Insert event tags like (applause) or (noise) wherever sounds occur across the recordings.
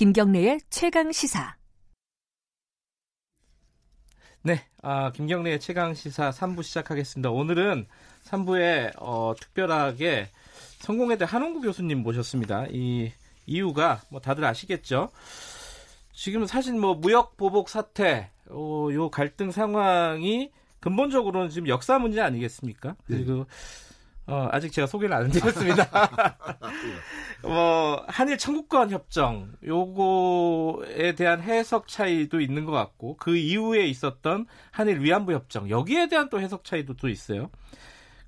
김경래의 최강 시사. 네, 아, 김경래의 최강 시사 3부 시작하겠습니다. 오늘은 3부에 어, 특별하게 성공회대 한홍구 교수님 모셨습니다. 이 이유가 뭐 다들 아시겠죠? 지금 사실 뭐 무역 보복 사태, 어, 요 갈등 상황이 근본적으로는 지금 역사 문제 아니겠습니까? 그리고 어, 아직 제가 소개를 안 (laughs) 드렸습니다. (laughs) 뭐 한일 청구권 협정 요거에 대한 해석 차이도 있는 것 같고 그 이후에 있었던 한일 위안부 협정 여기에 대한 또 해석 차이도 또 있어요.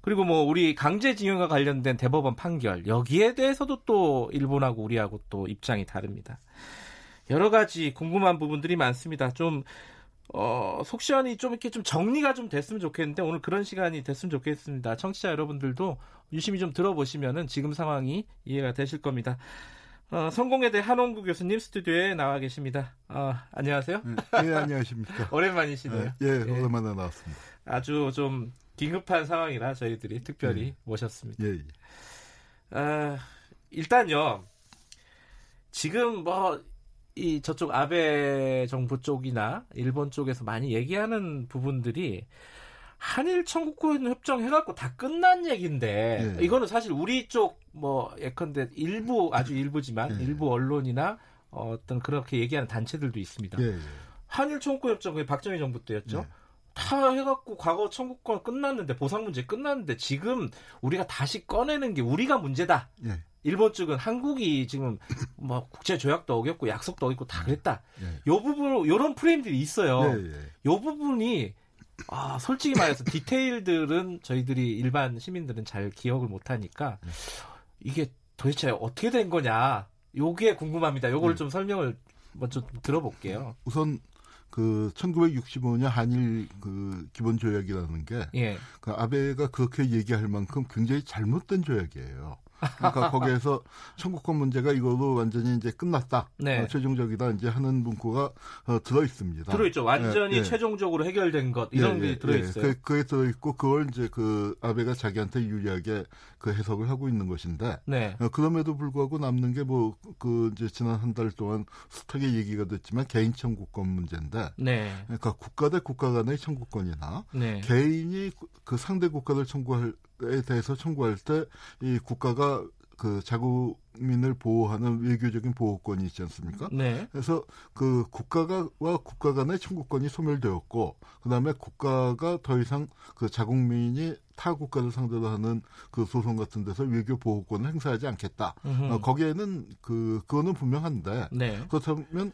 그리고 뭐 우리 강제징용과 관련된 대법원 판결 여기에 대해서도 또 일본하고 우리하고 또 입장이 다릅니다. 여러 가지 궁금한 부분들이 많습니다. 좀 어, 속 시원히 좀 이렇게 좀 정리가 좀 됐으면 좋겠는데 오늘 그런 시간이 됐으면 좋겠습니다. 청취자 여러분들도 유심히 좀 들어보시면은 지금 상황이 이해가 되실 겁니다. 어, 성공회대 한홍구 교수님 스튜디오에 나와 계십니다. 어, 안녕하세요. 네, 예, 안녕하십니까. (laughs) 오랜만이시네요. 예, 예, 오랜만에 나왔습니다. 아주 좀 긴급한 상황이라 저희들이 특별히 예. 모셨습니다. 예, 예. 아, 일단요. 지금 뭐, 이 저쪽 아베 정부 쪽이나 일본 쪽에서 많이 얘기하는 부분들이 한일 청구권 협정 해갖고 다 끝난 얘기인데 예. 이거는 사실 우리 쪽 뭐 예컨대 일부 아주 일부지만 예. 일부 언론이나 어떤 그렇게 얘기하는 단체들도 있습니다. 예. 예. 한일 청구권 협정 그 박정희 정부 때였죠. 예. 다 해갖고 과거 청구권 끝났는데 보상 문제 끝났는데 지금 우리가 다시 꺼내는 게 우리가 문제다. 예. 일본 측은 한국이 지금 뭐 국제 조약도 어겼고 약속도 어겼고 다 그랬다. 예. 요 부분 요런 프레임들이 있어요. 예, 예. 요 부분이 아, 솔직히 말해서 디테일들은 저희들이 일반 시민들은 잘 기억을 못 하니까 이게 도대체 어떻게 된 거냐. 요게 궁금합니다. 요걸 네. 좀 설명을 먼저 들어볼게요. 우선 그 1965년 한일 그 기본 조약이라는 게 예. 그 아베가 그렇게 얘기할 만큼 굉장히 잘못된 조약이에요. 그러니까 거기에서 청구권 문제가 이걸로 완전히 이제 끝났다. 네. 어, 최종적이다 이제 하는 문구가 어, 들어 있습니다. 들어 있죠. 완전히 예, 예. 최종적으로 해결된 것 이런 예, 게 들어 있어요. 그, 그게 들어 있고 그걸 이제 그 아베가 자기한테 유리하게 그 해석을 하고 있는 것인데 네. 어, 그럼에도 불구하고 남는 게 뭐 그 이제 지난 한 달 동안 숱하게 얘기가 됐지만 개인 청구권 문제인데 네. 그러니까 국가 대 국가 간의 청구권이나 네. 개인이 그 상대 국가를 청구할 에 대해서 청구할 때 이 국가가 그 자국 민을 보호하는 외교적인 보호권이 있지 않습니까? 네. 그래서 그 국가가와 국가 간의 청구권이 소멸되었고 그다음에 국가가 더 이상 그 자국민이 타 국가를 상대로 하는 그 소송 같은 데서 외교 보호권을 행사하지 않겠다. 어, 거기에는 그 그거는 분명한데 네. 그렇다면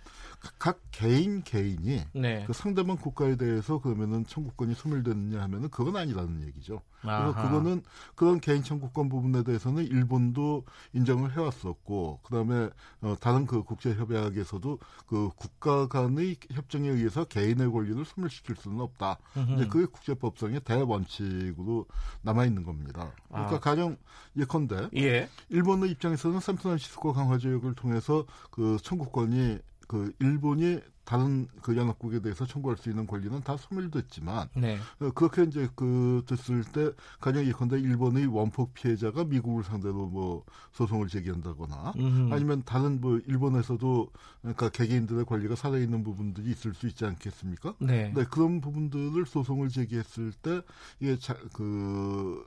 각 개인 개인이 네. 그 상대방 국가에 대해서 그러면은 청구권이 소멸됐느냐 하면은 그건 아니라는 얘기죠. 그래서 아하. 그거는 그런 개인 청구권 부분에 대해서는 일본도 인정을 해왔 었고 그다음에 어, 다른 그 국제 협약에서도 그 국가 간의 협정에 의해서 개인의 권리를 소멸시킬 수는 없다. 이제 그게 국제법상의 대원칙으로 남아 있는 겁니다. 그러니까 아. 가령 예컨대 예. 일본의 입장에서는 샌프란시스코 강화 조약을 통해서 그 청구권이 그 일본이 다른 그 연합국에 대해서 청구할 수 있는 권리는 다 소멸됐지만 네. 어, 그렇게 이제 그 됐을 때 가령 예컨대 일본의 원폭 피해자가 미국을 상대로 뭐 소송을 제기한다거나 음흠. 아니면 다른 뭐 일본에서도 그러니까 개개인들의 권리가 살아 있는 부분들이 있을 수 있지 않겠습니까? 네. 네 그런 부분들을 소송을 제기했을 때 이게 자, 그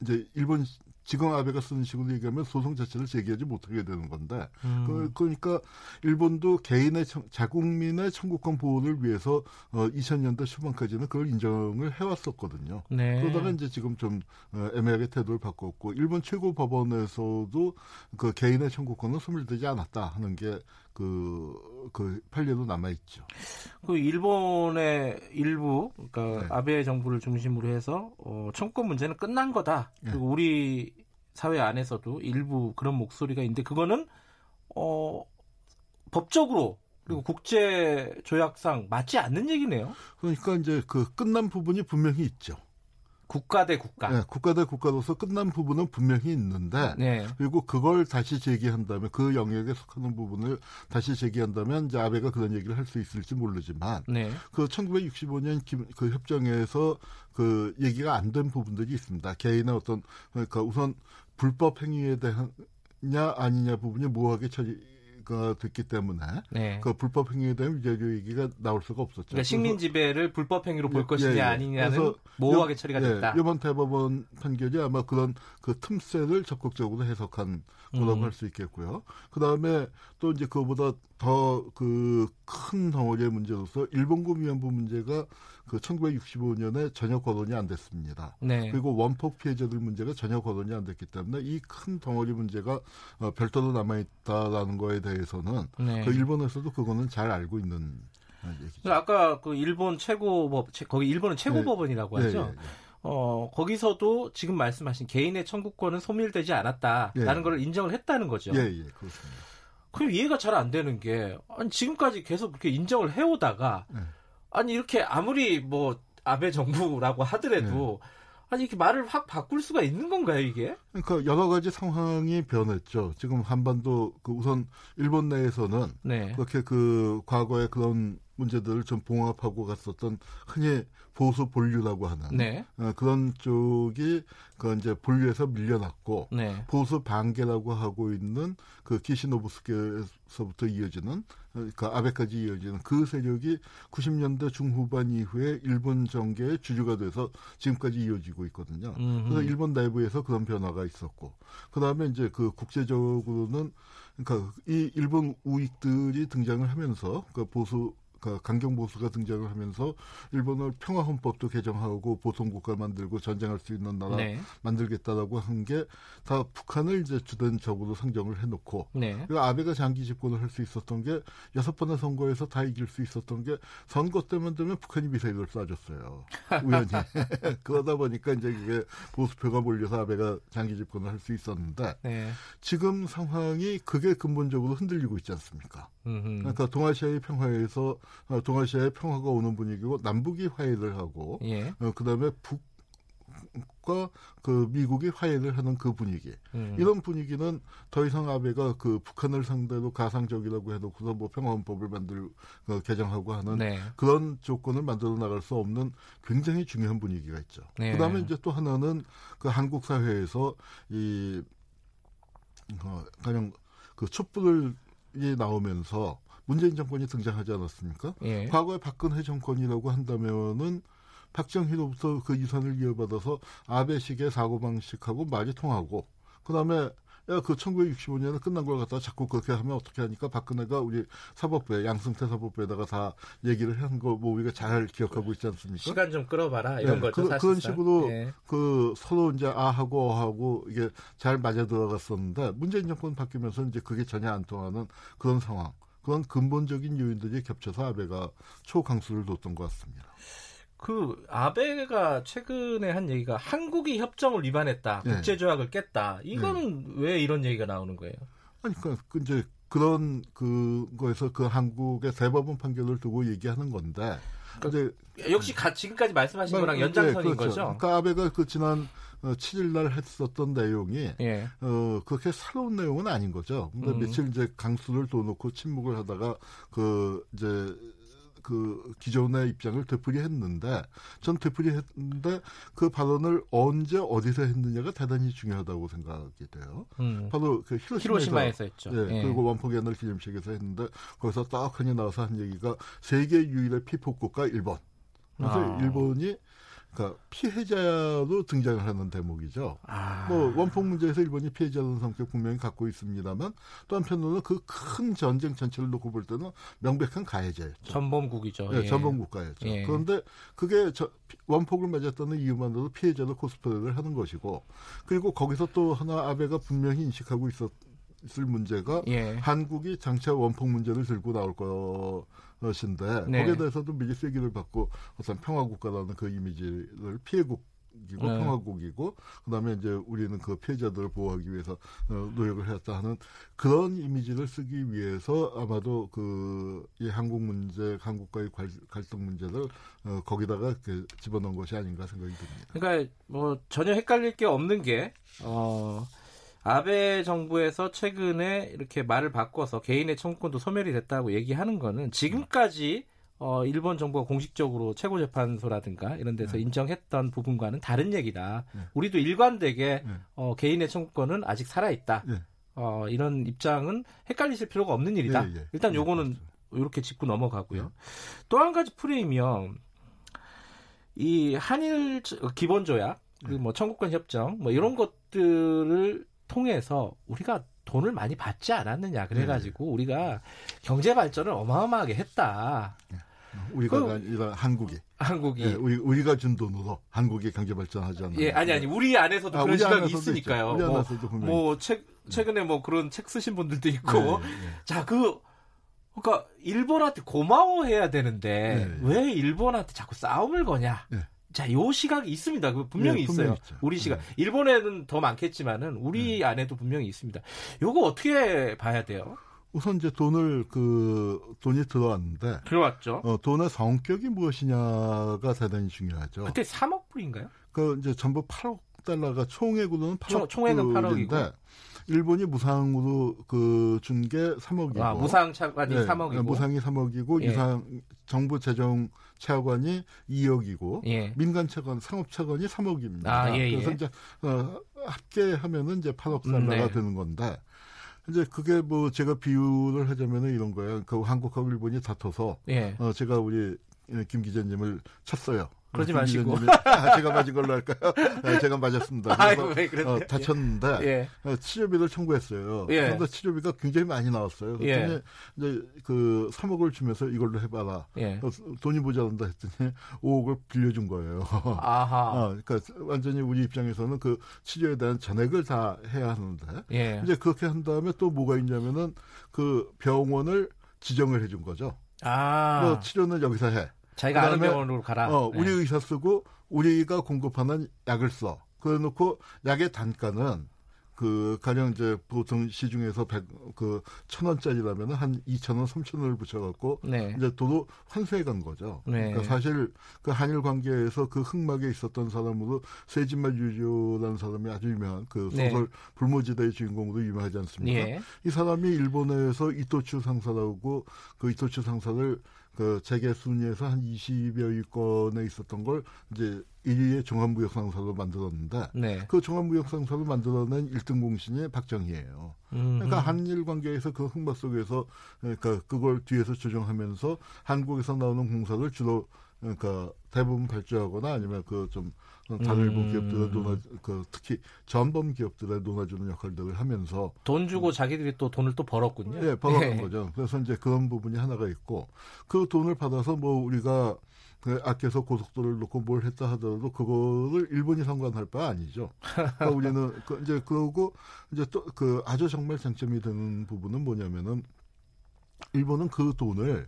이제 일본 지금 아베가 쓰는 식으로 얘기하면 소송 자체를 제기하지 못하게 되는 건데 음. 그, 러니까 일본도 개인의 청, 자국민의 청구권 보호를 위해서 어, 2000년대 초반까지는 그걸 인정을 해왔었거든요. 네. 그러다가 이제 지금 좀 어, 애매하게 태도를 바꿨고 일본 최고 법원에서도 그 개인의 청구권은 소멸되지 않았다 하는 게 그, 그 판례도 남아있죠. 그 일본의 일부, 그러니까 네. 아베 정부를 중심으로 해서, 어, 청구권 문제는 끝난 거다. 네. 그리고 우리 사회 안에서도 일부 그런 목소리가 있는데, 그거는, 어, 법적으로 그리고 국제 조약상 맞지 않는 얘기네요. 그러니까 이제 그 끝난 부분이 분명히 있죠. 국가 대 국가. 네, 국가 대 국가로서 끝난 부분은 분명히 있는데 네. 그리고 그걸 다시 제기한다면 그 영역에 속하는 부분을 다시 제기한다면 이제 아베가 그런 얘기를 할 수 있을지 모르지만 네. 그 1965년 그 협정에서 그 얘기가 안 된 부분들이 있습니다. 개인의 어떤 그러니까 우선 불법 행위에 대한 냐 아니냐 부분이 모호하게 처리 행위가 됐기 때문에 네. 그 불법 행위에 대한 위자료 얘기가 나올 수가 없었죠. 그러니까 식민 지배를 불법 행위로 볼 예, 것이냐 예, 예. 아니냐는 모호하게 처리가 예, 됐다. 이번 대법원 판결이 아마 그런 그 틈새를 적극적으로 해석한 거라고 음. 할수 있겠고요. 그 다음에 또 이제 그보다 더 그 큰 덩어리의 문제로서 일본군 위안부 문제가 그 1965년에 전혀 거론이 안 됐습니다. 네. 그리고 원폭 피해자들 문제가 전혀 거론이 안 됐기 때문에 이 큰 덩어리 문제가 어, 별도로 남아 있다라는 거에 대해서는 네. 그 일본에서도 그거는 잘 알고 있는 얘기죠. 아까 그 일본 최고법 거기 일본은 최고법원이라고 네. 하죠. 네, 어, 거기서도 지금 말씀하신 개인의 청구권은 소멸되지 않았다라는 예. 걸 인정을 했다는 거죠. 예, 예, 그렇습니다. 그 이해가 잘 안 되는 게 아니 지금까지 계속 그렇게 인정을 해오다가 예. 아니 이렇게 아무리 뭐 아베 정부라고 하더라도 예. 아니 이렇게 말을 확 바꿀 수가 있는 건가요 이게? 그러니까 여러 가지 상황이 변했죠. 지금 한반도 그 우선 일본 내에서는 네. 그렇게 그 과거에 그런 문제들을 좀 봉합하고 갔었던 흔히 보수 본류라고 하는 네. 어, 그런 쪽이 그 이제 본류에서 밀려났고 네. 보수 반계라고 하고 있는 그 기시노부스케에서부터 이어지는 그 아베까지 이어지는 그 세력이 90년대 중후반 이후에 일본 정계의 주류가 돼서 지금까지 이어지고 있거든요. 음흠. 그래서 일본 내부에서 그런 변화가 있었고 그 다음에 이제 그 국제적으로는 그러니까 이 일본 우익들이 등장을 하면서 그 보수 그 강경 보수가 등장을 하면서 일본을 평화 헌법도 개정하고 보통 국가 만들고 전쟁할 수 있는 나라 네. 만들겠다라고 한 게 다 북한을 이제 주된 적으로 상정을 해놓고 네. 그리고 아베가 장기 집권을 할 수 있었던 게 여섯 번의 선거에서 다 이길 수 있었던 게 선거 때만 되면 북한이 미사일을 쏴줬어요 (laughs) 우연히 (laughs) 그러다 보니까 이제 이게 보수표가 몰려서 아베가 장기 집권을 할 수 있었는데 네. 지금 상황이 그게 근본적으로 흔들리고 있지 않습니까? 그러니까 동아시아의 평화에서 어, 동아시아의 평화가 오는 분위기고 남북이 화해를 하고 예. 어, 그다음에 북 과 그 미국이 화해를 하는 그 분위기 음. 이런 분위기는 더 이상 아베가 그 북한을 상대로 가상적이라고 해놓고서 뭐 평화헌법을 만들 어, 개정하고 하는 네. 그런 조건을 만들어 나갈 수 없는 굉장히 중요한 분위기가 있죠. 네. 그다음에 이제 또 하나는 그 한국 사회에서 이 어, 가령 그 촛불을 이 나오면서 문재인 정권이 등장하지 않았습니까? 예. 과거에 박근혜 정권이라고 한다면은 박정희로부터 그 유산을 이어받아서 아베식의 사고방식하고 말이 통하고 그다음에 야, 그 1965년에 끝난 걸 갖다가 자꾸 그렇게 하면 어떻게 하니까 박근혜가 우리 사법부에, 양승태 사법부에다가 다 얘기를 한 거 뭐 우리가 잘 기억하고 있지 않습니까? 시간 좀 끌어봐라, 이런 네, 거죠. 그, 그런 식으로 네. 그 서로 이제 아하고 어하고 이게 잘 맞아 들어갔었는데 문재인 정권 바뀌면서 이제 그게 전혀 안 통하는 그런 상황. 그런 근본적인 요인들이 겹쳐서 아베가 초강수를 뒀던 것 같습니다. 그 아베가 최근에 한 얘기가 한국이 협정을 위반했다, 네. 국제조약을 깼다. 이거는 네. 왜 이런 얘기가 나오는 거예요? 아니 그러니까 그 이제 그런 그거에서 그 한국의 대법원 판결을 두고 얘기하는 건데. 그러니까 역시 가, 지금까지 말씀하신 거랑 연장선인 네, 그렇죠. 거죠. 그러니까 아베가 그 지난 어, 7일 날 했었던 내용이 예. 어 그렇게 새로운 내용은 아닌 거죠. 근데 음. 며칠 이제 강수를 둬놓고 침묵을 하다가 그 이제 그 기존의 입장을 되풀이했는데 전 되풀이했는데 그 발언을 언제 어디서 했느냐가 대단히 중요하다고 생각이 돼요. 음. 바로 그 히로시마에서, 히로시마에서 했죠. 예, 예. 그리고 원폭의 날 기념식에서 했는데 거기서 딱하니 나와서 한 얘기가 세계 유일의 피폭국가 일본. 그래서 아. 일본이 그러니까 피해자로 등장을 하는 대목이죠. 아. 뭐 원폭 문제에서 일본이 피해자라는 성격 분명히 갖고 있습니다만 또 한편으로는 그 큰 전쟁 전체를 놓고 볼 때는 명백한 가해자였죠. 전범국이죠. 네, 예. 전범 국가였죠. 예. 그런데 그게 저, 원폭을 맞았다는 이유만으로도 피해자로 코스프레를 하는 것이고 그리고 거기서 또 하나 아베가 분명히 인식하고 있었. 있을 문제가 예. 한국이 장차 원폭 문제를 들고 나올 것인데 네. 거기에 대해서도 미리 쐐기를 받고 어떤 평화국가라는 그 이미지를 피해국 이고 네. 평화국이고 그다음에 이제 우리는 그 피해자들을 보호하기 위해서 어, 노력을 했다 하는 그런 이미지를 쓰기 위해서 아마도 그 이 한국 문제, 한국과의 갈등 문제를 어, 거기다가 그 집어넣은 것이 아닌가 생각이 듭니다. 그러니까 뭐 전혀 헷갈릴 게 없는 게 어. 아베 정부에서 최근에 이렇게 말을 바꿔서 개인의 청구권도 소멸이 됐다고 얘기하는 거는 지금까지 어, 일본 정부가 공식적으로 최고재판소라든가 이런 데서 네. 인정했던 부분과는 다른 얘기다. 네. 우리도 일관되게 네. 어, 개인의 청구권은 아직 살아있다. 네. 어, 이런 입장은 헷갈리실 필요가 없는 일이다. 예, 예. 일단 예, 요거는 예, 이렇게 짚고 넘어가고요. 예. 또한 가지 프레임이요. 이 한일 기본 조약, 그리고 뭐 청구권 협정, 뭐 이런 것들을 통해서 우리가 돈을 많이 받지 않았느냐 그래가지고 우리가 경제 발전을 어마어마하게 했다. 우리가 그, 아니라 한국이. 한국이. 예, 우리, 우리가 준 돈으로 한국이 경제 발전하지 않나. 예, 아니, 아니, 우리 안에서도 아, 그런 시각이 있으니까요. 우리 뭐, 뭐, 책, 최근에 뭐 그런 책 쓰신 분들도 있고. 네, 네. 자, 그, 그러니까 일본한테 고마워해야 되는데 네, 왜 일본한테 자꾸 싸움을 거냐? 자, 요 시각이 있습니다. 그 분명히 있어요. 분명히 우리 시각. 일본에는 더 많겠지만은 우리 안에도 분명히 있습니다. 요거 어떻게 봐야 돼요? 우선 이제 돈을 그 돈이 들어왔는데 들어왔죠. 어, 돈의 성격이 무엇이냐가 대단히 중요하죠. 그때 3억 불인가요? 그 이제 전부 8억 달러가 총액으로는 8억 총, 액은 8억인데 일본이 무상으로 그 준 게 3억이고 아, 무상 차관이 네, 3억이고 무상이 3억이고 예. 유상 정부 재정 차관이 2억이고 예. 민간 차관 상업 차관이 3억입니다. 아, 예, 그래서 예. 이제 어, 합계하면은 이제 8억 달러가 음, 네. 되는 건데 이제 그게 뭐 제가 비유를 하자면은 이런 거예요. 그 한국하고 일본이 다퉈서 예. 어 제가 우리 김 기자님을 쳤어요. 그러지 마시고. 아, 제가 맞은 걸로 할까요? 네, 제가 맞았습니다. 아이고, 왜 어, 다쳤는데 예. 어, 치료비를 청구했어요. 예. 그런데 치료비가 굉장히 많이 나왔어요. 그랬더니 예. 이제 그 3억을 주면서 이걸로 해봐라. 예. 어, 돈이 모자란다 했더니 5억을 빌려준 거예요. 아하. 어, 그러니까 완전히 우리 입장에서는 그 치료에 대한 전액을 다 해야 하는데 예. 이제 그렇게 한 다음에 또 뭐가 있냐면은 그 병원을 지정을 해준 거죠. 아. 너 치료는 여기서 해. 자기가 아는 병원으로 가라. 어, 우리 네. 의사 쓰고 우리가 공급하는 약을 써. 그래 놓고 약의 단가는 그 가령 이제 보통 시중에서 백그1 원짜리라면 한 2천 원, 3천 원을 붙여 갖고 네. 이제 도로 환수해 간 거죠. 네. 그러니까 사실 그 한일 관계에서 그 흑막에 있었던 사람으로 세진말 유조라는 사람이 아주 유명한 그 네. 소설 네. 불모지대의 주인공으로 유명하지 않습니까? 예. 이 사람이 일본에서 이토추 상사라고 그 이토추 상사를 그 세계 순위에서 한 20여 위권에 있었던 걸 이제 1위의 종합무역상사로 만들었는데 네. 그 종합무역상사로 만들어낸 1등 공신이 박정희예요. 음흠. 그러니까 한일 관계에서 그 흑막 속에서 그러니까 그걸 뒤에서 조정하면서 한국에서 나오는 공사를 주로 그러니까 대부분 발주하거나 아니면 그좀 다른 일본 음. 기업들의 논아 그 특히 전범 기업들의 논아주는 역할들을 하면서 돈 주고 자기들이 또 돈을 또 벌었군요. 네, 벌었던 네. 거죠. 그래서 이제 그런 부분이 하나가 있고 그 돈을 받아서 뭐 우리가 그 아껴서 고속도로를 놓고 뭘 했다 하더라도 그거를 일본이 상관할 바 아니죠. 그러니까 우리는 (laughs) 그 이제 그러고 이제 또 그 아주 정말 장점이 되는 부분은 뭐냐면은 일본은 그 돈을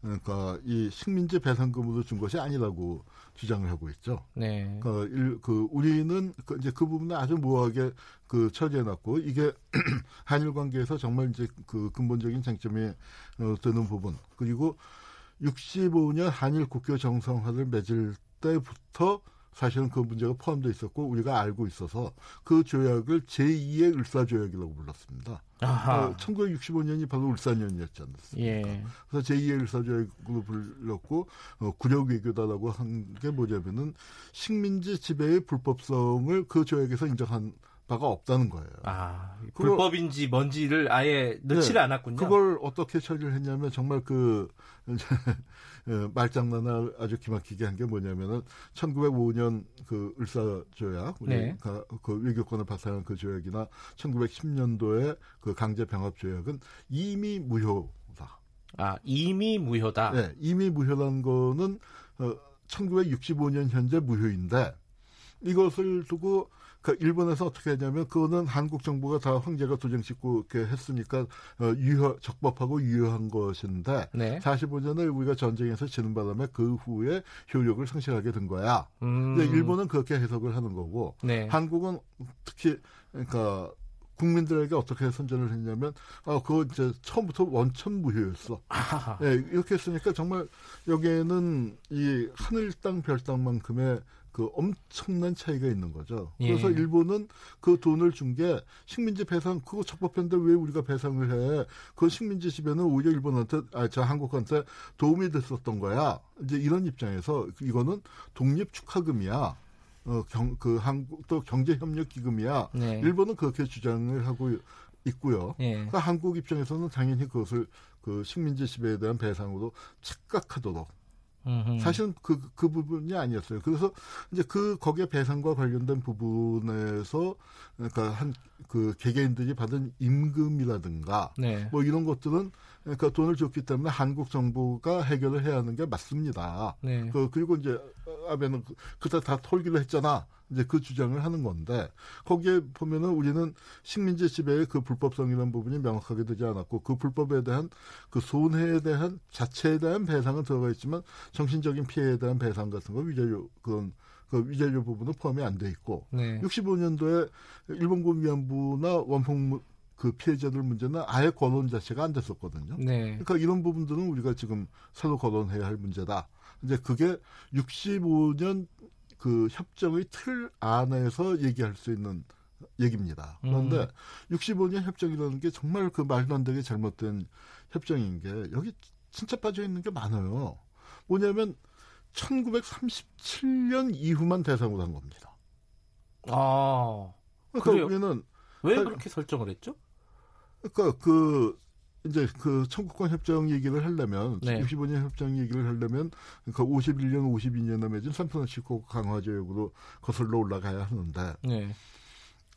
그러니까 이 식민지 배상금으로 준 것이 아니라고 주장을 하고 있죠. 네. 그러니까 일, 그 우리는 그 이제 그 부분을 아주 모호하게 그 처리해 놨고 이게 (clears throat) 한일 관계에서 정말 이제 그 근본적인 장점이 어, 되는 부분 그리고 65년 한일 국교 정상화를 맺을 때부터 사실은 그 문제가 포함되어 있었고 우리가 알고 있어서 그 조약을 제2의 을사조약이라고 불렀습니다. 어, 1965년이 바로 을사년이었지 않습니까? 예. 그래서 제2의 을사조약으로 불렀고 어, 구력 외교다라고 한 게 뭐냐면은 식민지 지배의 불법성을 그 조약에서 인정한 바가 없다는 거예요. 아, 불법인지 뭔지를 아예 넣지를 네, 않았군요. 그걸 어떻게 처리를 했냐면 정말 그 어, (laughs) 말장난을 아주 기막히게 한 게 뭐냐면은 1905년 그 을사 조약, 네. 그 외교권을 박탈한 그 조약이나 1910년도에 그 강제 병합 조약은 이미 무효다. 아, 이미 무효다. 네, 이미 무효란 거는 어, 1965년 현재 무효인데 이것을 두고 그 일본에서 어떻게 했냐면 그거는 한국 정부가 다 황제가 도장 찍고 이렇게 했으니까 어, 유효 적법하고 유효한 것인데 네. 45년을 우리가 전쟁에서 지는 바람에 그 후에 효력을 상실하게 된 거야. 음. 근데 일본은 그렇게 해석을 하는 거고 네. 한국은 특히 그러니까 국민들에게 어떻게 선전을 했냐면, 아, 그거 이제 처음부터 원천 무효였어. 예, 네, 이렇게 했으니까 정말 여기에는 이 하늘 땅, 별 땅만큼의 그 엄청난 차이가 있는 거죠. 그래서 예. 일본은 그 돈을 준 게 식민지 배상 그거 적법한데 왜 우리가 배상을 해? 그 식민지 지배는 오히려 일본한테 아 저 한국한테 도움이 됐었던 거야. 이제 이런 입장에서 이거는 독립 축하금이야. 어, 경, 그 한국 또 경제협력 기금이야. 네. 일본은 그렇게 주장을 하고 있고요. 예. 그러니까 한국 입장에서는 당연히 그것을 그 식민지 지배에 대한 배상으로 착각하도록 사실은 그, 그 부분이 아니었어요. 그래서 이제 그, 거기에 배상과 관련된 부분에서, 그러니까 한, 그 개개인들이 받은 임금이라든가, 네. 뭐 이런 것들은, 그러니까 돈을 줬기 때문에 한국 정부가 해결을 해야 하는 게 맞습니다. 네. 그, 그리고 이제 아베는 그, 그때 다 털기로 했잖아. 이제 그 주장을 하는 건데 거기에 보면은 우리는 식민지 지배의 그 불법성이라는 부분이 명확하게 되지 않았고 그 불법에 대한 그 손해에 대한 자체에 대한 배상은 들어가 있지만 정신적인 피해에 대한 배상 같은 거 위자료 그런 그 위자료 부분은 포함이 안 돼 있고 네. 65년도에 일본군 위안부나 원폭 그 피해자들 문제는 아예 거론 자체가 안 됐었거든요. 네. 그러니까 이런 부분들은 우리가 지금 새로 거론해야 할 문제다. 이제 그게 65년 그 협정의 틀 안에서 얘기할 수 있는 얘기입니다. 그런데 음. 65년 협정이라는 게 정말 그 말도 안 되게 잘못된 협정인 게 여기 진짜 빠져 있는 게 많아요. 뭐냐면 1937년 이후만 대상으로 한 겁니다. 아. 그러니까 우리는 왜 그렇게 설정을 했죠? 그러니까 그 이제 그 청구권 협정 얘기를 하려면 네. 65년 협정 얘기를 하려면 그러니까 51년 52년에 맺은 샌프란시스코 강화 조약으로 거슬러 올라가야 하는데 네.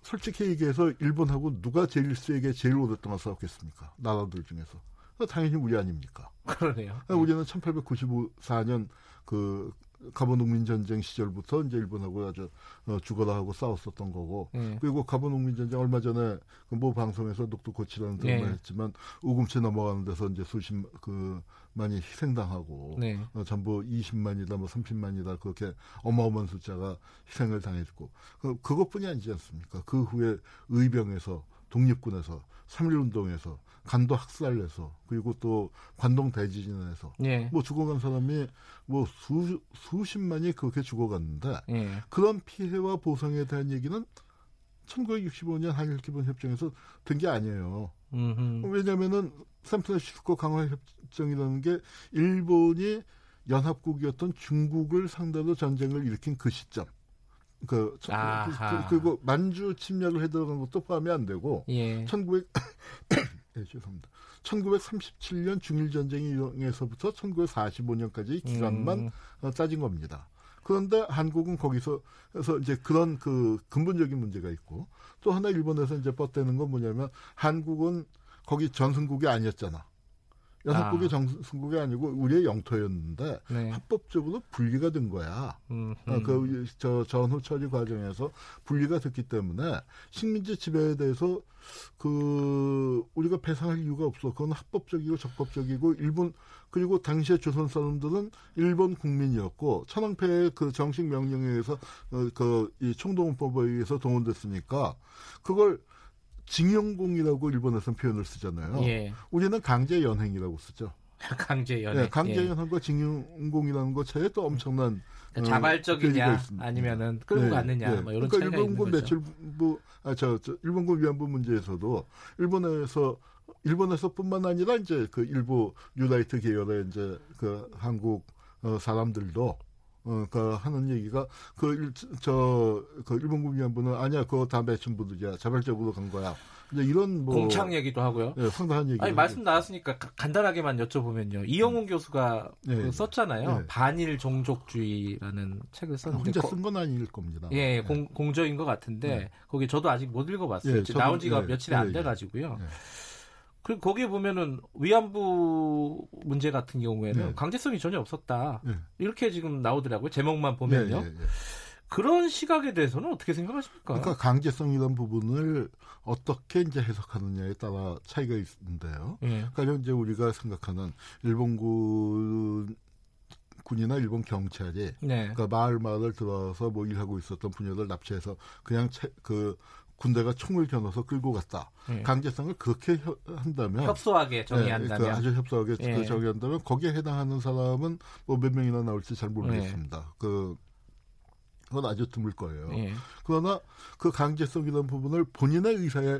솔직히 얘기해서 일본하고 누가 제일 세게 제일 오랫동안 싸웠겠습니까? 나라들 중에서 당연히 우리 아닙니까? 그러네요. 우리는 1894년 그 가보농민 전쟁 시절부터 이제 일본하고 아주 어, 죽어라 하고 싸웠었던 거고 네. 그리고 가보농민 전쟁 얼마 전에 그 모 방송에서 녹두 고치라는 드라마 네. 했지만 우금치 넘어가는 데서 이제 수십 그 많이 희생당하고 네. 어, 전부 20만이다 뭐 30만이다 그렇게 어마어마한 숫자가 희생을 당했고 그, 그것뿐이 아니지 않습니까? 그 후에 의병에서 독립군에서 3.1운동에서 간도 학살에서 그리고 또 관동 대지진에서 예. 뭐 죽어간 사람이 뭐 수, 수십만이 그렇게 죽어갔는데 예. 그런 피해와 보상에 대한 얘기는 1965년 한일 기본 협정에서 된 게 아니에요. 음흠. 왜냐면은 샌프란시스코 강화 협정이라는 게 일본이 연합국이었던 중국을 상대로 전쟁을 일으킨 그 시점. 그, 그, 그, 그리고 만주 침략을 해들어간 것도 포함이 안 되고 예. 1900 네, (coughs) 죄송합니다. 1937년 중일 전쟁에서부터 1945년까지 기간만 음. 어, 따진 겁니다. 그런데 한국은 거기서 그래서 이제 그런 그 근본적인 문제가 있고 또 하나 일본에서 이제 뻗대는 건 뭐냐면 한국은 거기 전승국이 아니었잖아. 연합국의 아. 정승국이 아니고 우리의 영토였는데 네. 합법적으로 분리가 된 거야. 음, 음. 어, 그저 전후 처리 과정에서 분리가 됐기 때문에 식민지 지배에 대해서 그 우리가 배상할 이유가 없어. 그건 합법적이고 적법적이고 일본 그리고 당시에 조선 사람들은 일본 국민이었고 천황폐의 그 정식 명령에 의해서 어, 그이 총동원법에 의해서 동원됐으니까 그걸 징용공이라고 일본에서는 표현을 쓰잖아요. 예. 우리는 강제 연행이라고 쓰죠. (laughs) 강제 연행. 네, 강제 예. 연행과 징용공이라는 것 차이에 또 엄청난 그러니까 자발적이냐 어, 아니면은 끌고 네, 가느냐 네. 뭐 이런 그러니까 차이가 일본군 매춘부 아저 저, 일본군 위안부 문제에서도 일본에서 일본에서뿐만 아니라 이제 그 일부 뉴라이트 계열의 이제 그 한국 어, 사람들도 어, 그 하는 얘기가 그 저 그 일본군 위안부는 아니야 그거 다 매춘부들이야 자발적으로 간 거야. 이제 이런 뭐 공창 얘기도 하고요. 네, 상당한 얘기. 아니 말씀 나왔으니까 간단하게만 여쭤보면요. 이영훈 음. 교수가 네, 그 썼잖아요. 네. 반일 종족주의라는 책을 썼는데 혼자 쓴 건 아닐 겁니다. 예, 네. 공, 공적인 것 같은데 네. 거기 저도 아직 못 읽어봤어요. 네, 나온 지가 며칠이 안 돼가지고요. 그리고 거기에 보면은 위안부 문제 같은 경우에는 네. 강제성이 전혀 없었다. 네. 이렇게 지금 나오더라고요. 제목만 보면요. 네, 네, 네. 그런 시각에 대해서는 어떻게 생각하십니까? 그러니까 강제성이라는 부분을 어떻게 이제 해석하느냐에 따라 차이가 있는데요. 네. 그러니까 이제 우리가 생각하는 일본군 군이나 일본 경찰이 네. 그러니까 마을 마을 들어서 뭐 일하고 있었던 분야들 납치해서 그냥 채, 그 군대가 총을 겨눠서 끌고 갔다. 네. 강제성을 그렇게 혀, 한다면 협소하게 정의한다면 네, 그 아주 협소하게 네. 정의한다면 거기에 해당하는 사람은 뭐 몇 명이나 나올지 잘 모르겠습니다. 네. 그 그건 아주 드물 거예요. 네. 그러나 그 강제성이라는 부분을 본인의 의사에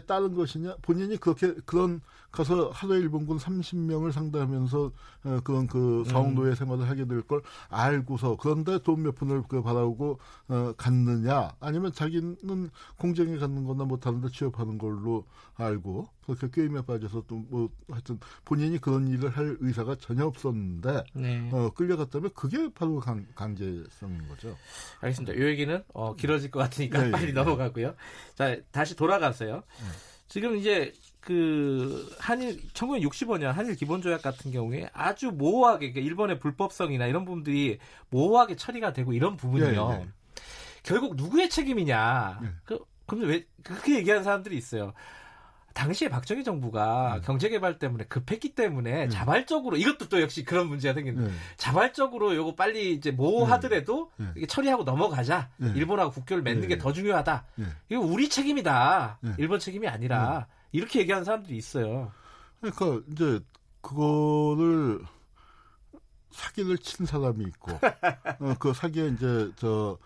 따른 것이냐 본인이 그렇게 그런 가서 하루에 일본군 30명을 상대하면서 어, 그런 그 사홍노예 음. 생활을 하게 될 걸 알고서 그런데 돈 몇 푼을 그 받아오고 어, 갔느냐 아니면 자기는 공정에 갖는 거나 뭐 다른 데 취업하는 걸로 알고 그렇게 게임에 빠져서 또 뭐 하여튼 본인이 그런 일을 할 의사가 전혀 없었는데 네. 어, 끌려갔다면 그게 바로 강, 강제성인 거죠. 알겠습니다. 이 얘기는 어, 길어질 것 같으니까 네, 빨리 네. 넘어가고요. 자 다시 돌아가세요. 네. 지금 이제 그 한일 1965년 한일 기본조약 같은 경우에 아주 모호하게 그러니까 일본의 불법성이나 이런 부분들이 모호하게 처리가 되고 이런 부분이요. 네, 네. 결국 누구의 책임이냐? 네. 그 그럼 왜 그렇게 얘기하는 사람들이 있어요. 당시에 박정희 정부가 네. 경제개발 때문에 급했기 때문에 네. 자발적으로 이것도 또 역시 그런 문제가 생기는 네. 자발적으로 요거 빨리 이제 뭐 하더라도 이게 처리하고 넘어가자. 일본하고 국교를 맺는 게 더 중요하다. 이거 우리 책임이다. 일본 책임이 아니라. 이렇게 얘기하는 사람들이 있어요. 그러니까 이제 그거를 사기를 친 사람이 있고 (laughs) 어, 그 사기에 이제 저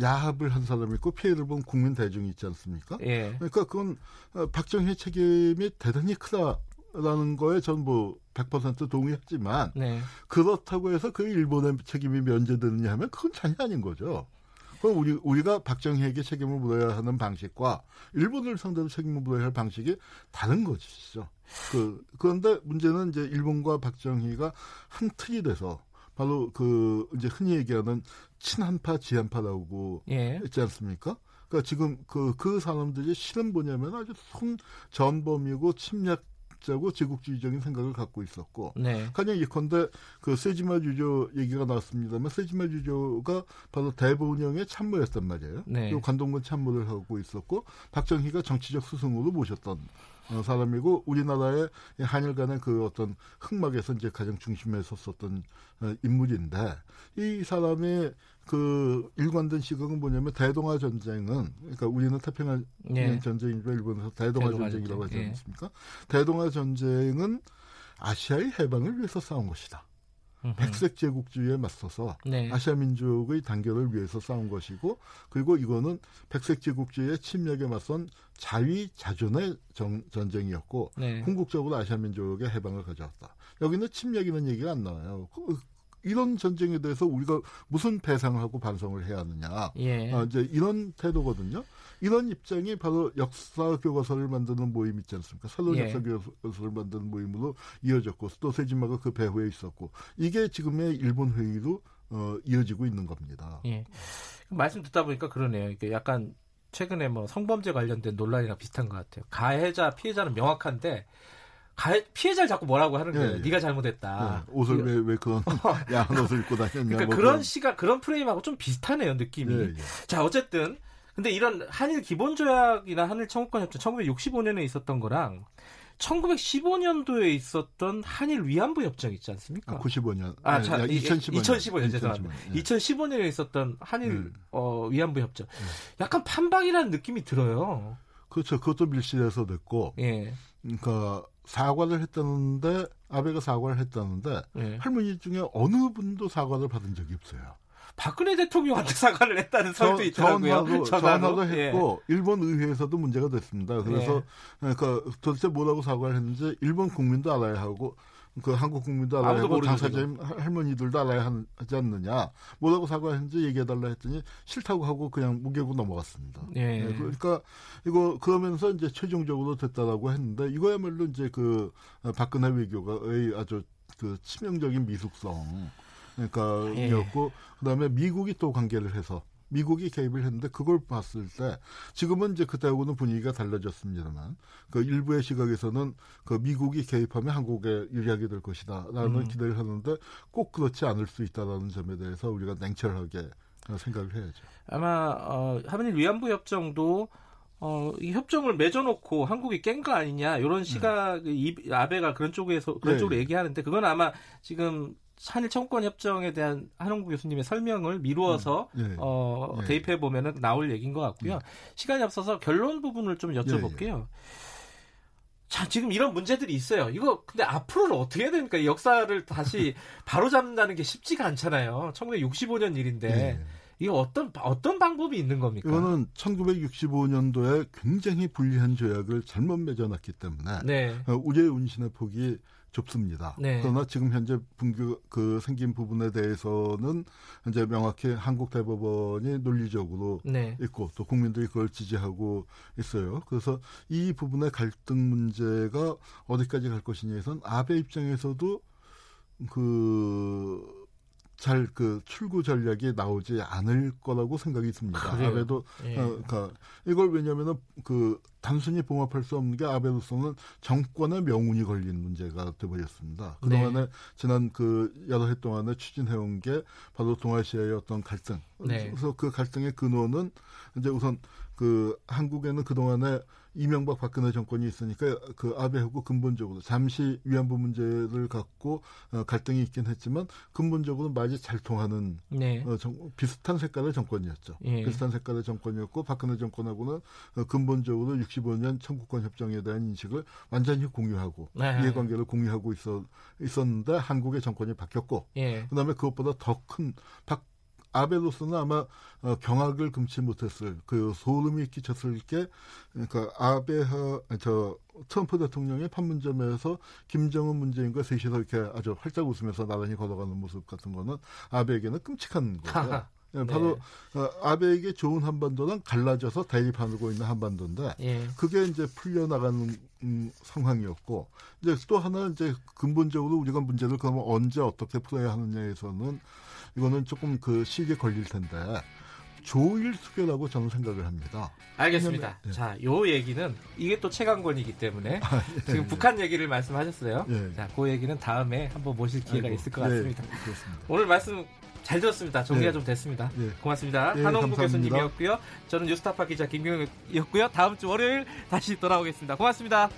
야합을 한 사람이 있고 피해를 본 국민 대중이 있지 않습니까? 예. 그러니까 그건 어, 박정희 책임이 대단히 크다라는 거에 전부 100% 동의하지만 네. 그렇다고 해서 그 일본의 책임이 면제되느냐 하면 그건 전혀 아닌 거죠. 그럼 우리 우리가 박정희에게 책임을 물어야 하는 방식과 일본을 상대로 책임을 물어야 할 방식이 다른 것이죠. 그 그런데 문제는 이제 일본과 박정희가 한 틀이 돼서 바로 그 이제 흔히 얘기하는 친한파 지한파라고 예. 있지 않습니까? 그러니까 지금 그그 그 사람들이 실은 뭐냐면 아주 손 전범이고 침략 자고 제국주의적인 생각을 갖고 있었고 네. 가령 예컨대 그 세지마 주조 얘기가 나왔습니다만 세지마 주조가 바로 대본령의 참모였단 말이에요. 네. 관동군 참모를 하고 있었고 박정희가 정치적 스승으로 모셨던 어, 사람이고 우리나라의 한일 간의 그 어떤 흑막에서 이제 가장 중심에 섰었던 어, 인물인데 이 사람이 그 일관된 시각은 뭐냐면 대동아 전쟁은 그러니까 우리는 태평양 예. 전쟁이고 일본에서 대동아, 대동아 전쟁이라고 하지 예. 않습니까? 예. 대동아 전쟁은 아시아의 해방을 위해서 싸운 것이다. 백색 제국주의에 맞서서 네. 아시아 민족의 단결을 위해서 싸운 것이고 그리고 이거는 백색 제국주의의 침략에 맞선 자위 자존의 정, 전쟁이었고 네. 궁극적으로 아시아 민족의 해방을 가져왔다. 여기는 침략이라는 얘기가 안 나와요. 그, 이런 전쟁에 대해서 우리가 무슨 배상을 하고 반성을 해야 하느냐. 예. 아, 이제 이런 태도거든요. 이런 입장이 바로 역사 교과서를 만드는 모임 있지 않습니까? 살론 예. 역사 교과서를 만드는 모임으로 이어졌고 또 세지마가 그 배후에 있었고 이게 지금의 일본 회의로 어, 이어지고 있는 겁니다. 예. 말씀 듣다 보니까 그러네요. 이게 약간 최근에 뭐 성범죄 관련된 논란이랑 비슷한 것 같아요. 가해자 피해자는 명확한데 가해, 피해자를 자꾸 뭐라고 하는 거예요. 예, 예. 네가 잘못했다. 예. 옷을 왜 왜 그런 (laughs) 야한 옷을 입고 다녔냐. 그러니까 뭐 그런 시각 그런 프레임하고 좀 비슷하네요 느낌이. 예, 예. 자 어쨌든 근데 이런 한일 기본조약이나 한일 청구권 협정 1965년에 있었던 거랑 1915년도에 있었던 한일 위안부 협정 있지 않습니까? 아, 95년. 아, 자, 2015년. 2015년, 죄송합니다. 2015년. 예. 2015년에 있었던 한일 음. 어, 위안부 협정. 음. 약간 판박이라는 느낌이 들어요. 그렇죠. 그것도 밀실에서 됐고. 예. 그러니까 사과를 했다는데 아베가 사과를 했다는데 예. 할머니 중에 어느 분도 사과를 받은 적이 없어요. 박근혜 대통령한테 사과를 했다는 설도 있더라고요. 전화도, 전화도 했고 예. 일본 의회에서도 문제가 됐습니다. 그래서 예. 그러니까 도대체 뭐라고 사과를 했는지 일본 국민도 알아야 하고 그 한국 국민도 알아야 하고 당사자님 할머니들도 알아야 하지 않느냐 뭐라고 사과했는지 얘기해달라 했더니 싫다고 하고 그냥 무게고 넘어갔습니다. 예. 네, 그러니까 이거 그러면서 이제 최종적으로 됐다라고 했는데 이거야말로 이제 그 박근혜 외교가의 아주 그 치명적인 미숙성 그러니까였고 예. 그다음에 미국이 또 관계를 해서 미국이 개입을 했는데 그걸 봤을 때 지금은 이제 그때하고는 분위기가 달라졌습니다만 그 일부의 시각에서는 그 미국이 개입하면 한국에 유리하게 될 것이다라는 음. 기대를 하는데 꼭 그렇지 않을 수 있다라는 점에 대해서 우리가 냉철하게 생각을 해야죠. 아마 어, 한일 위안부 협정도 어, 이 협정을 맺어놓고 한국이 깬 거 아니냐 이런 시각 네. 이 아베가 그런 쪽에서 그런 네. 쪽으로 얘기하는데 그건 아마 지금 한일 청구권 협정에 대한 한홍구 교수님의 설명을 미루어서 음, 예, 어, 예. 대입해 보면은 나올 얘기인 것 같고요. 예. 시간이 없어서 결론 부분을 좀 여쭤볼게요. 예, 예. 자, 지금 이런 문제들이 있어요. 이거 근데 앞으로는 어떻게 해야 됩니까? 역사를 다시 (laughs) 바로 잡는다는 게 쉽지가 않잖아요. 1965년 일인데. 예. 이거 어떤 어떤 방법이 있는 겁니까? 이거는 1965년도에 굉장히 불리한 조약을 잘못 맺어놨기 때문에 네. 어, 우리의 운신의 폭이 좁습니다. 네. 그러나 지금 현재 분규 그 생긴 부분에 대해서는 현재 명확히 한국 대법원이 논리적으로 네. 있고 또 국민들이 그걸 지지하고 있어요. 그래서 이 부분의 갈등 문제가 어디까지 갈 것이냐에선 아베 입장에서도 그 잘 그 출구 전략이 나오지 않을 거라고 생각이 듭니다. 그래요? 아베도 예. 어, 그러니까 이걸 왜냐하면은 그 단순히 봉합할 수 없는 게 아베로서는 정권의 명운이 걸린 문제가 되버렸습니다. 그동안에 네. 지난 그 여러 해 동안에 추진해온 게 바로 동아시아의 어떤 갈등. 네. 그래서 그 갈등의 근원은 이제 우선 그 한국에는 그동안에 이명박 박근혜 정권이 있으니까 그 아베하고 근본적으로 잠시 위안부 문제를 갖고 어, 갈등이 있긴 했지만 근본적으로 많이 잘 통하는 네. 어, 정, 비슷한 색깔의 정권이었죠. 예. 비슷한 색깔의 정권이었고 박근혜 정권하고는 어, 근본적으로 65년 청구권 협정에 대한 인식을 완전히 공유하고 네. 이해관계를 공유하고 있었, 있었는데 한국의 정권이 바뀌었고 예. 그다음에 그것보다 더 큰 박 아베로서는 아마 어, 경악을 금치 못했을 그 소름이 끼쳤을 게 그러니까 아베하 저 트럼프 대통령의 판문점에서 김정은 문재인과 셋이서 이렇게 아주 활짝 웃으면서 나란히 걸어가는 모습 같은 거는 아베에게는 끔찍한 거예요. (laughs) 네. 바로 어, 아베에게 좋은 한반도는 갈라져서 대립하고 있는 한반도인데 예. 그게 이제 풀려나가는 음, 상황이었고 이제 또 하나 이제 근본적으로 우리가 문제를 그러면 언제 어떻게 풀어야 하느냐에서는 이거는 조금 그 시기에 걸릴 텐데 조일 수교라고 저는 생각을 합니다. 알겠습니다. 네. 자, 요 얘기는 이게 또 최강권이기 때문에 아, 예, 지금 예. 북한 얘기를 말씀하셨어요. 예. 자, 그 얘기는 다음에 한번 모실 기회가 아이고, 있을 것 같습니다. 예, 오늘 말씀 잘 들었습니다. 정리가 예. 좀 됐습니다. 고맙습니다. 한홍구 교수님이었고요. 저는 뉴스타파 기자 김경혁이었고요. 다음 주 월요일 다시 돌아오겠습니다. 고맙습니다.